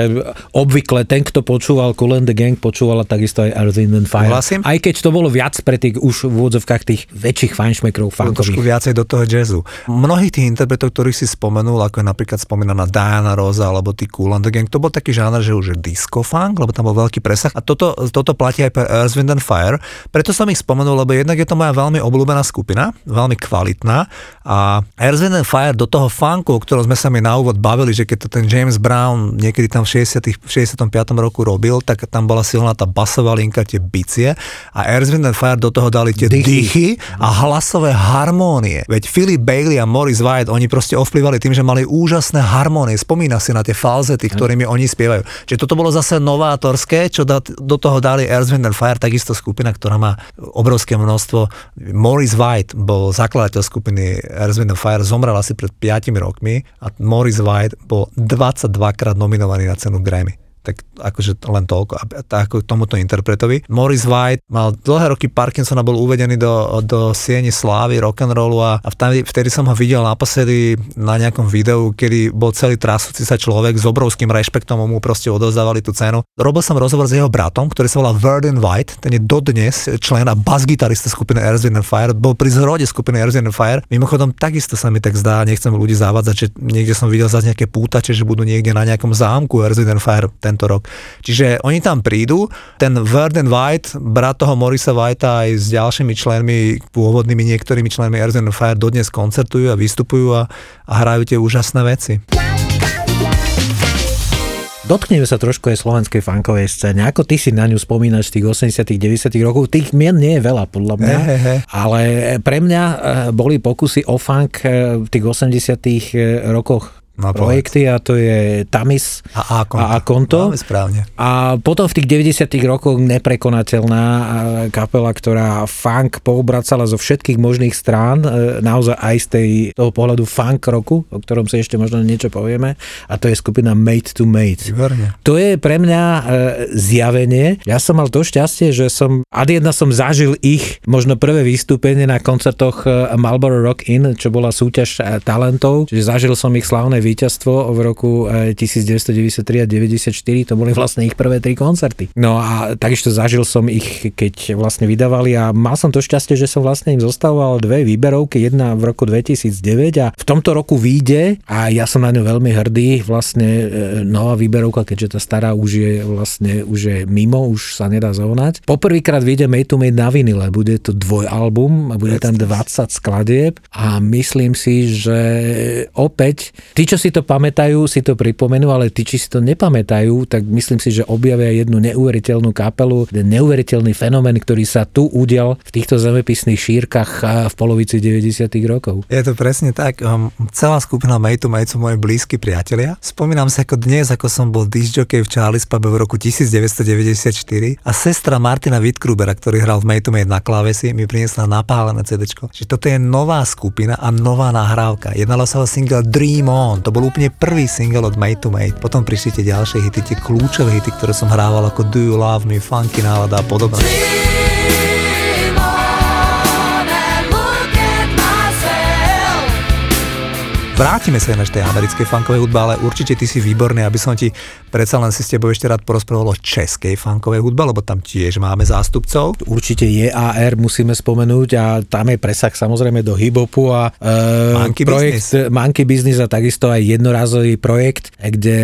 obvykle ten, kto počúval Cool and the Gang, počúvala takisto aj Earth, Wind and Fire. Súhlasím. Aj keď to bolo viac pre tých už v úvodzovkách tých väčších fajnšmekrov Trošku funkových. viacej do toho jazzu. Mnohých tých interpretov, ktorých si spomenul, ako je napríklad spomínaná Diana Rosa alebo tí Cool and the Gang, to bol taký žáner, že už je disco funk, lebo tam bol veľký presah a toto, toto platí aj pre Earth, Wind and Fire. Preto som ich spomenul, lebo jednak je to moja veľmi obľúbená skupina, veľmi kvalitná a Earth, Wind and Fire do toho funku, o ktorom sme sa mi na úvod bavili, že keď to ten James Brown niekedy tam v 60, v 65. roku robil, tak tam bola silná tá basová linka, tie bicie a Earth, Wind and Fire do toho dali tie Dychy. dychy a hlasové harmónie. Veď Philip Bailey a Morris White, oni proste ovplyvali tým, že mali úžasné harmónie. Spomína si na tie falzety, ktorými oni spievajú. Čiže toto bolo zase novátorské, čo da, do toho dali Earth, Wind and Fire, takisto skupina, ktorá má obrovské množstvo. Morris White bol zakladateľ skupiny Earth, Wind and Fire, zomrel asi pred 5 rokmi a Morris White bol 22 krát nominovaný na cenu Grammy tak akože len toľko, ako tomuto interpretovi. Morris White mal dlhé roky Parkinsona, bol uvedený do, do sieni slávy rock'n'rollu a, a vtedy, vtedy som ho videl naposledy na nejakom videu, kedy bol celý trasúci sa človek s obrovským rešpektom mu proste odozdávali tú cenu. Robil som rozhovor s jeho bratom, ktorý sa volá Verdon White, ten je dodnes člen a bas-gitarista skupiny Earth, Wind Fire, bol pri zrode skupiny Earth, Wind Fire. Mimochodom, takisto sa mi tak zdá, nechcem ľudí zavádzať, že niekde som videl zase nejaké pútače, že budú niekde na nejakom zámku Earth, Wind Fire tento rok. Čiže oni tam prídu, ten Verden White, brat toho Morisa Whitea aj s ďalšími členmi, pôvodnými niektorými členmi Earth, and Fire dodnes koncertujú a vystupujú a, a hrajú tie úžasné veci. Dotkneme sa trošku aj slovenskej funkovej scény. Ako ty si na ňu spomínaš z tých 80 90 rokov, tých mien nie je veľa podľa mňa, hej, hej. ale pre mňa eh, boli pokusy o funk eh, v tých 80 rokoch No, projekty a to je Tamis A Akonto. a. Veľmi správne. A potom v tých 90 rokoch neprekonateľná e, kapela, ktorá funk poobracala zo všetkých možných strán, e, naozaj aj z tej, toho pohľadu funk roku, o ktorom si ešte možno niečo povieme, a to je skupina Made to Made. Výborne. To je pre mňa e, zjavenie. Ja som mal to šťastie, že som, ad jedna som zažil ich možno prvé vystúpenie na koncertoch Marlboro Rock In, čo bola súťaž talentov, čiže zažil som ich slávne víťazstvo v roku e, 1993 a 94, to boli vlastne ich prvé tri koncerty. No a takisto zažil som ich, keď vlastne vydávali a mal som to šťastie, že som vlastne im zostavoval dve výberovky, jedna v roku 2009 a v tomto roku vyjde a ja som na ňu veľmi hrdý, vlastne e, nová výberovka, keďže tá stará už je vlastne už je mimo, už sa nedá zohnať. Poprvýkrát vyjde Made to Made na vinile, bude to dvojalbum a bude tam 20 skladieb a myslím si, že opäť, tí, čo si to pamätajú, si to pripomenú, ale tí, či si to nepamätajú, tak myslím si, že objavia jednu neuveriteľnú kapelu, jeden neuveriteľný fenomén, ktorý sa tu udial v týchto zemepisných šírkach v polovici 90 rokov. Je to presne tak. Um, celá skupina Made to Made sú moji blízki priatelia. Spomínam sa ako dnes, ako som bol disjockey v Charlie's Pub v roku 1994 a sestra Martina Witkrubera, ktorý hral v Made to Made na klávesi, mi priniesla napálené CD. Čiže toto je nová skupina a nová nahrávka. Jednalo sa o single Dream On. To bol úplne prvý single od Made to Made. Potom prišli tie ďalšie hity, tie kľúčové hity, ktoré som hrával ako Do You Love Me, Funky nálada a podobne. Vrátime sa ináč tej americkej funkovej hudbe, ale určite ty si výborný, aby som ti predsa len si s tebou ešte rád porozprával o českej funkovej hudbe, lebo tam tiež máme zástupcov. Určite JAR musíme spomenúť a tam je presah samozrejme do hip-hopu a e, Monkey projekt Business. Monkey Business a takisto aj jednorazový projekt, kde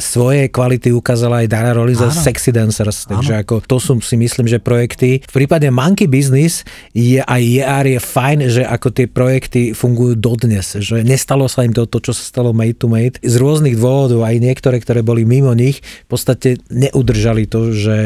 svoje kvality ukázala aj Dara Rollins a Áno. Sexy Dancers, takže ako to sú si myslím, že projekty. V prípade Monkey Business je aj JAR je fajn, že ako tie projekty fungujú dodnes, že nestalo sa im to, to čo sa stalo Made to Made. Z rôznych dôvodov, aj niektoré, ktoré boli mimo nich, v podstate neudržali to, že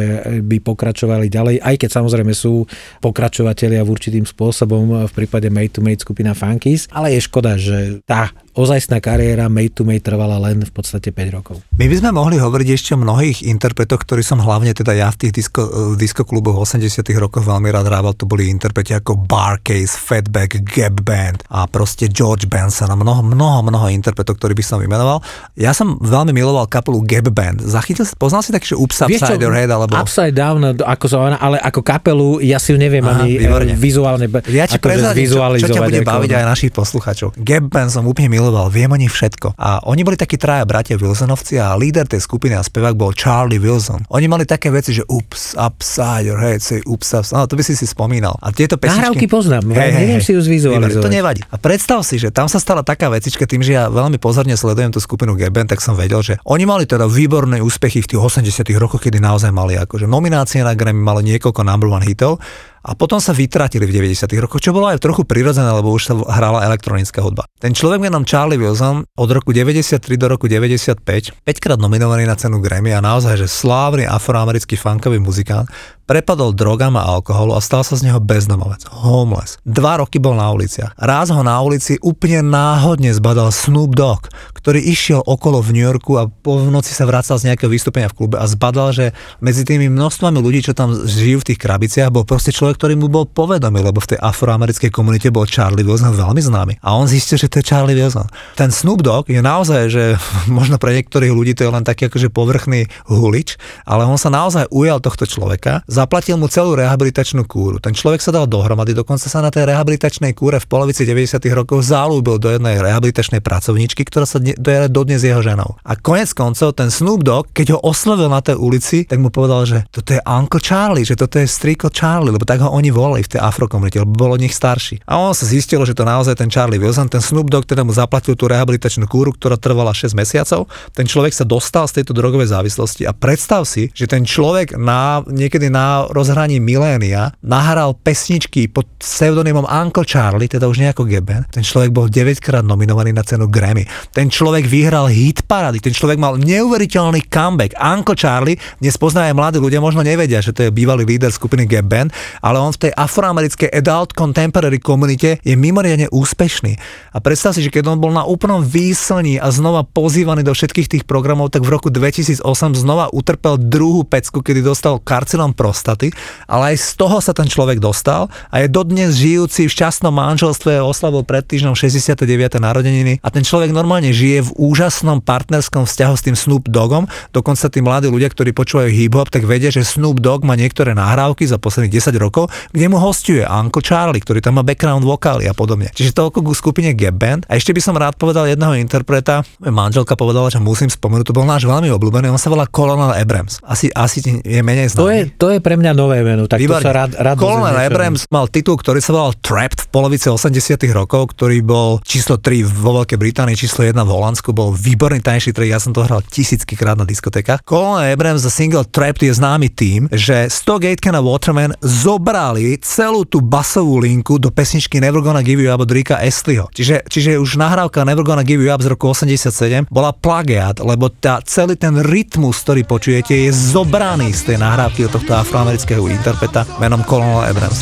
by pokračovali ďalej, aj keď samozrejme sú pokračovatelia v určitým spôsobom v prípade Made to Made skupina Funkies, ale je škoda, že tá ozajstná kariéra Made to Made trvala len v podstate 5 rokov. My by sme mohli hovoriť ešte o mnohých interpretoch, ktorí som hlavne teda ja v tých disko, disko kluboch 80 rokoch veľmi rád hrával. To boli interpreti ako Barcase, Fatback, Gap Band a proste George Benson a mnoho, mnoho, mnoho interpretov, ktorý by som vymenoval. Ja som veľmi miloval kapelu Gap Band. Zachytil, poznal si taký, že Ups Upside Your Head alebo... Upside Down, ako sa ale ako kapelu, ja si ju neviem Aha, ani výborne. e, vizuálne be- Ja ti prezradím, čo, čo ťa bude baviť aj našich posluchačov. Gap Band som úplne miloval, viem o nich všetko. A oni boli takí traja bratia Wilsonovci a líder tej skupiny a spevák bol Charlie Wilson. Oni mali také veci, že ups, upside your head, say ups, ups, no to by si si spomínal. A tieto pesničky... Nahrávky poznám, neviem si ju zvizualizovať. To nevadí. A predstav si, že tam sa stala taká vecička tým, že ja veľmi pozorne sledujem tú skupinu Band, tak som vedel, že oni mali teda výborné úspechy v tých 80 rokoch, kedy naozaj mali akože nominácie na Grammy, mali niekoľko number one hitov a potom sa vytratili v 90 rokoch, čo bolo aj trochu prirodzené, lebo už sa hrala elektronická hudba. Ten človek menom Charlie Wilson od roku 93 do roku 95, 5 krát nominovaný na cenu Grammy a naozaj, že slávny afroamerický funkový muzikant, prepadol drogám a alkoholu a stal sa z neho bezdomovec, homeless. Dva roky bol na uliciach. Raz ho na ulici úplne náhodne zbadal Snoop Dogg, ktorý išiel okolo v New Yorku a po noci sa vracal z nejakého vystúpenia v klube a zbadal, že medzi tými množstvami ľudí, čo tam žijú v tých krabiciach, bol proste človek, ktorý mu bol povedomý, lebo v tej afroamerickej komunite bol Charlie Wilson veľmi známy. A on zistil, že to je Charlie Wilson. Ten Snoop Dogg je naozaj, že [LAUGHS] možno pre niektorých ľudí to je len taký akože povrchný hulič, ale on sa naozaj ujal tohto človeka, zaplatil mu celú rehabilitačnú kúru. Ten človek sa dal dohromady, dokonca sa na tej rehabilitačnej kúre v polovici 90. rokov zalúbil do jednej rehabilitačnej pracovníčky, ktorá sa je dodnes jeho ženou. A konec koncov ten Snoop Dogg, keď ho oslovil na tej ulici, tak mu povedal, že toto je Uncle Charlie, že toto je strýko Charlie, lebo tak ho oni volali v tej afrokomunite, lebo bol od nich starší. A on sa zistilo, že to naozaj ten Charlie Wilson, ten Snoop Dogg teda mu zaplatil tú rehabilitačnú kúru, ktorá trvala 6 mesiacov. Ten človek sa dostal z tejto drogovej závislosti a predstav si, že ten človek na, niekedy na na rozhraní milénia nahral pesničky pod pseudonymom Uncle Charlie, teda už nejako Geben. Ten človek bol 9 krát nominovaný na cenu Grammy. Ten človek vyhral hit parády, ten človek mal neuveriteľný comeback. Uncle Charlie, dnes poznajú aj mladí ľudia, možno nevedia, že to je bývalý líder skupiny Band, ale on v tej afroamerickej adult contemporary komunite je mimoriadne úspešný. A predstav si, že keď on bol na úplnom výslní a znova pozývaný do všetkých tých programov, tak v roku 2008 znova utrpel druhú pecku, kedy dostal karcinom prostaty, ale aj z toho sa ten človek dostal a je dodnes žijúci v šťastnom manželstve, oslavil pred týždňom 69. narodeniny a ten človek normálne žije v úžasnom partnerskom vzťahu s tým Snoop Doggom. Dokonca tí mladí ľudia, ktorí počúvajú hip-hop, tak vedia, že Snoop Dogg má niektoré nahrávky za posledných 10 rokov, kde mu hostuje Uncle Charlie, ktorý tam má background vokály a podobne. Čiže toľko ku skupine Gap Band. A ešte by som rád povedal jedného interpreta. Manželka povedala, že musím spomenúť, to bol náš veľmi obľúbený, on sa volá Colonel Abrams. Asi, asi je menej známy. To je, to je pre mňa nové meno, tak Výborne. to sa rád, rád niečo. Abrams mal titul, ktorý sa volal Trapped v polovici 80 rokov, ktorý bol číslo 3 vo Veľkej Británii, číslo 1 v Holandsku, bol výborný tanečný track, ja som to hral tisícky krát na diskotékach. Colonel Abrams za single Trapped je známy tým, že Stock Aitken a Waterman zobrali celú tú basovú linku do pesničky Never Gonna Give You Up od Ricka Astleyho. Čiže, čiže už nahrávka Never Gonna Give You Up z roku 87 bola plagiat, lebo tá, celý ten rytmus, ktorý počujete, je zobraný z tej nahrávky od tohto afroamerického interpreta menom Colonel Abrams.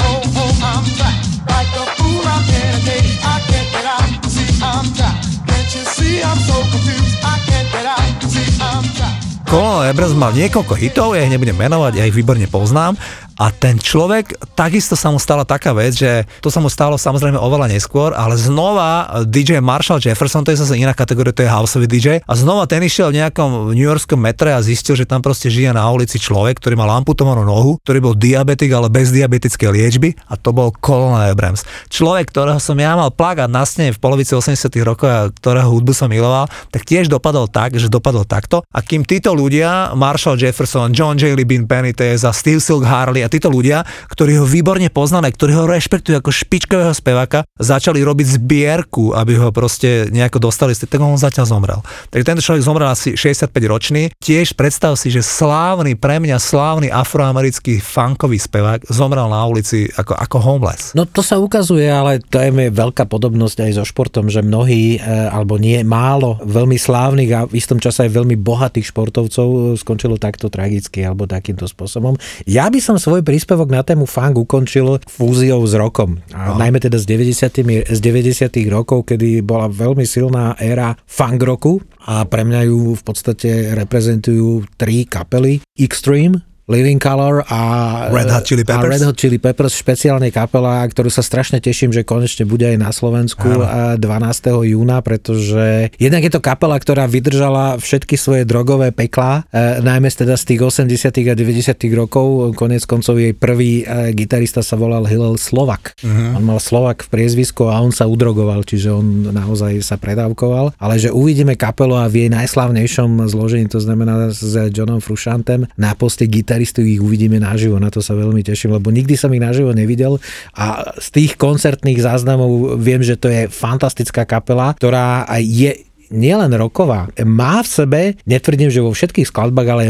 Colonel Abrams mal niekoľko hitov, ja ich nebudem menovať, ja ich výborne poznám. A ten človek, takisto sa mu stala taká vec, že to sa mu stalo samozrejme oveľa neskôr, ale znova DJ Marshall Jefferson, to je zase iná kategória, to je houseový DJ, a znova ten išiel v nejakom New Yorkskom metre a zistil, že tam proste žije na ulici človek, ktorý mal amputovanú nohu, ktorý bol diabetik, ale bez diabetickej liečby a to bol Colonel Abrams. Človek, ktorého som ja mal plagať na stene v polovici 80 rokov a ktorého hudbu som miloval, tak tiež dopadol tak, že dopadol takto. A kým títo ľudia, Marshall Jefferson, John J. Bin Benitez a Steve Silk Harley a títo ľudia, ktorí ho výborne poznali, ktorí ho rešpektujú ako špičkového speváka, začali robiť zbierku, aby ho proste nejako dostali, tak on zatiaľ zomrel. Takže tento človek zomrel asi 65 ročný. Tiež predstav si, že slávny, pre mňa slávny afroamerický funkový spevák zomrel na ulici ako, ako homeless. No to sa ukazuje, ale to je veľká podobnosť aj so športom, že mnohí, e, alebo nie málo veľmi slávnych a v istom čase aj veľmi bohatých športovcov e, skončilo takto tragicky alebo takýmto spôsobom. Ja by som svoj príspevok na tému funk ukončil fúziou s rokom. A najmä teda z 90. z 90. rokov, kedy bola veľmi silná éra funk roku a pre mňa ju v podstate reprezentujú tri kapely. Extreme, Living Color a Red Hot Chili a Peppers? Red Hot Chili Peppers, špeciálnej kapela, ktorú sa strašne teším, že konečne bude aj na Slovensku a 12. júna, pretože jednak je to kapela, ktorá vydržala všetky svoje drogové peklá, e, najmä teda z tých 80. a 90. rokov, konec koncov jej prvý e, gitarista sa volal Hillel Slovak. On mal Slovak v priezvisku a on sa udrogoval, čiže on naozaj sa predávkoval, ale že uvidíme kapelu a v jej najslavnejšom zložení, to znamená s Johnom Frushantem na poste gitaristu ich uvidíme naživo, na to sa veľmi teším, lebo nikdy som ich naživo nevidel. A z tých koncertných záznamov viem, že to je fantastická kapela, ktorá aj je nielen roková, má v sebe, netvrdím, že vo všetkých skladbách, ale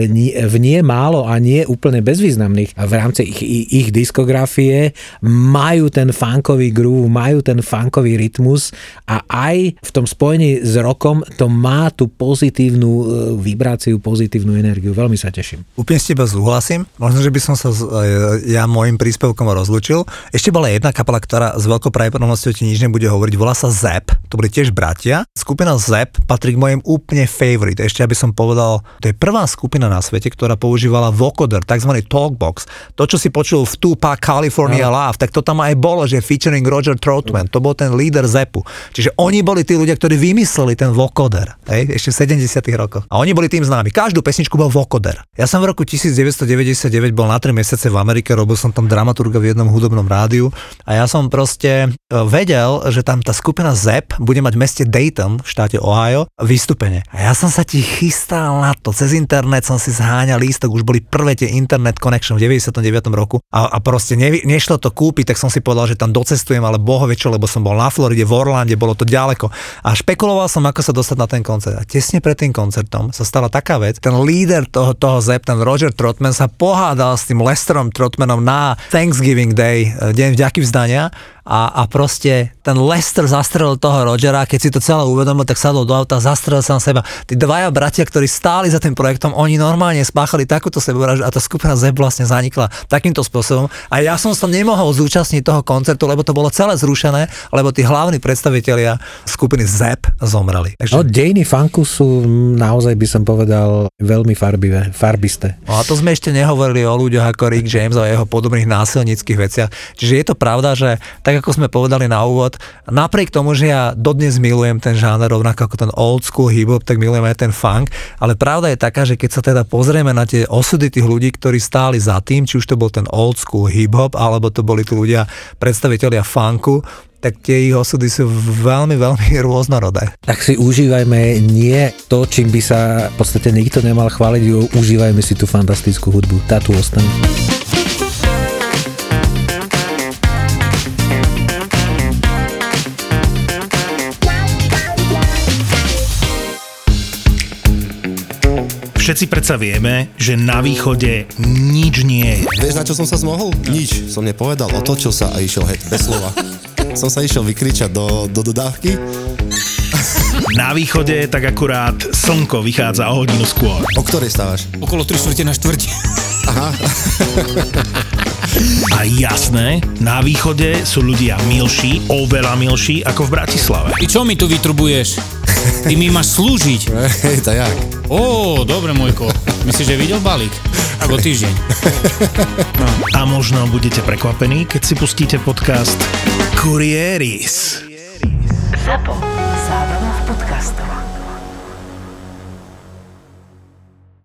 v nie málo a nie úplne bezvýznamných v rámci ich, ich, diskografie majú ten funkový groove, majú ten funkový rytmus a aj v tom spojení s rokom to má tú pozitívnu e, vibráciu, pozitívnu energiu. Veľmi sa teším. Úplne s teba súhlasím. Možno, že by som sa e, ja môjim príspevkom rozlúčil. Ešte bola jedna kapela, ktorá s veľkou pravdepodobnosťou ti nič nebude hovoriť. Volá sa Zep. To boli tiež bratia. Skupina Zep patrí k mojim úplne favorite. Ešte aby som povedal, to je prvá skupina na svete, ktorá používala vocoder, tzv. talkbox. To, čo si počul v Tupac California Love, tak to tam aj bolo, že featuring Roger Troutman. To bol ten líder Zepu. Čiže oni boli tí ľudia, ktorí vymysleli ten vocoder. Hej, ešte v 70 rokoch. A oni boli tým známi. Každú pesničku bol vocoder. Ja som v roku 1999 bol na 3 mesiace v Amerike, robil som tam dramaturga v jednom hudobnom rádiu a ja som proste e, vedel, že tam tá skupina ZEP bude mať v meste Dayton v štáte Ohio Ohio, vystúpenie. A ja som sa ti chystal na to, cez internet som si zháňal lístok, už boli prvé tie internet connection v 99. roku a, a proste ne, nešlo to kúpiť, tak som si povedal, že tam docestujem, ale bohovie čo, lebo som bol na Floride, v Orlande, bolo to ďaleko. A špekuloval som, ako sa dostať na ten koncert. A tesne pred tým koncertom sa stala taká vec, ten líder toho, toho ZEP, ten Roger Trotman sa pohádal s tým Lesterom Trotmanom na Thanksgiving Day, eh, deň vďaky vzdania a, a proste ten Lester zastrelil toho Rogera, keď si to celé uvedomil, tak sadol do auta zastrelil sám seba. Tí dvaja bratia, ktorí stáli za tým projektom, oni normálne spáchali takúto sebevraždu a tá skupina ZEP vlastne zanikla takýmto spôsobom. A ja som sa nemohol zúčastniť toho koncertu, lebo to bolo celé zrušené, lebo tí hlavní predstavitelia skupiny ZEP zomreli. Takže... No, dejiny funku sú mm, naozaj by som povedal veľmi farbivé, farbisté. No a to sme ešte nehovorili o ľuďoch ako Rick James a jeho podobných násilnických veciach. Čiže je to pravda, že tak ako sme povedali na úvod, napriek tomu, že ja dodnes milujem ten žáner, rovnako ako ten old school hip-hop, tak milujem aj ten funk, ale pravda je taká, že keď sa teda pozrieme na tie osudy tých ľudí, ktorí stáli za tým, či už to bol ten old school hip-hop, alebo to boli tí ľudia, predstavitelia funku, tak tie ich osudy sú veľmi, veľmi [LAUGHS] rôznorodé. Tak si užívajme nie to, čím by sa v podstate nikto nemal chváliť, užívajme si tú fantastickú hudbu. Tá tu ostane. Všetci predsa vieme, že na východe nič nie je. Vieš, na čo som sa zmohol? Nič. Som nepovedal, otočil sa a išiel heď, bez slova. [LAUGHS] som sa išiel vykričať do, do dodávky. [LAUGHS] Na východe tak akurát slnko vychádza o hodinu skôr. O ktorej stávaš? Okolo 3 štvrte na štvrť. [LAUGHS] A jasné, na východe sú ľudia milší, oveľa milší ako v Bratislave. Ty čo mi tu vytrubuješ? Ty mi máš slúžiť. [LAUGHS] Hej, to jak? Ó, dobre, môjko. Myslíš, že videl balík? [LAUGHS] Ako týždeň. A možno budete prekvapení, keď si pustíte podcast Kurieris. ZAPO. Zábrná v podcastov.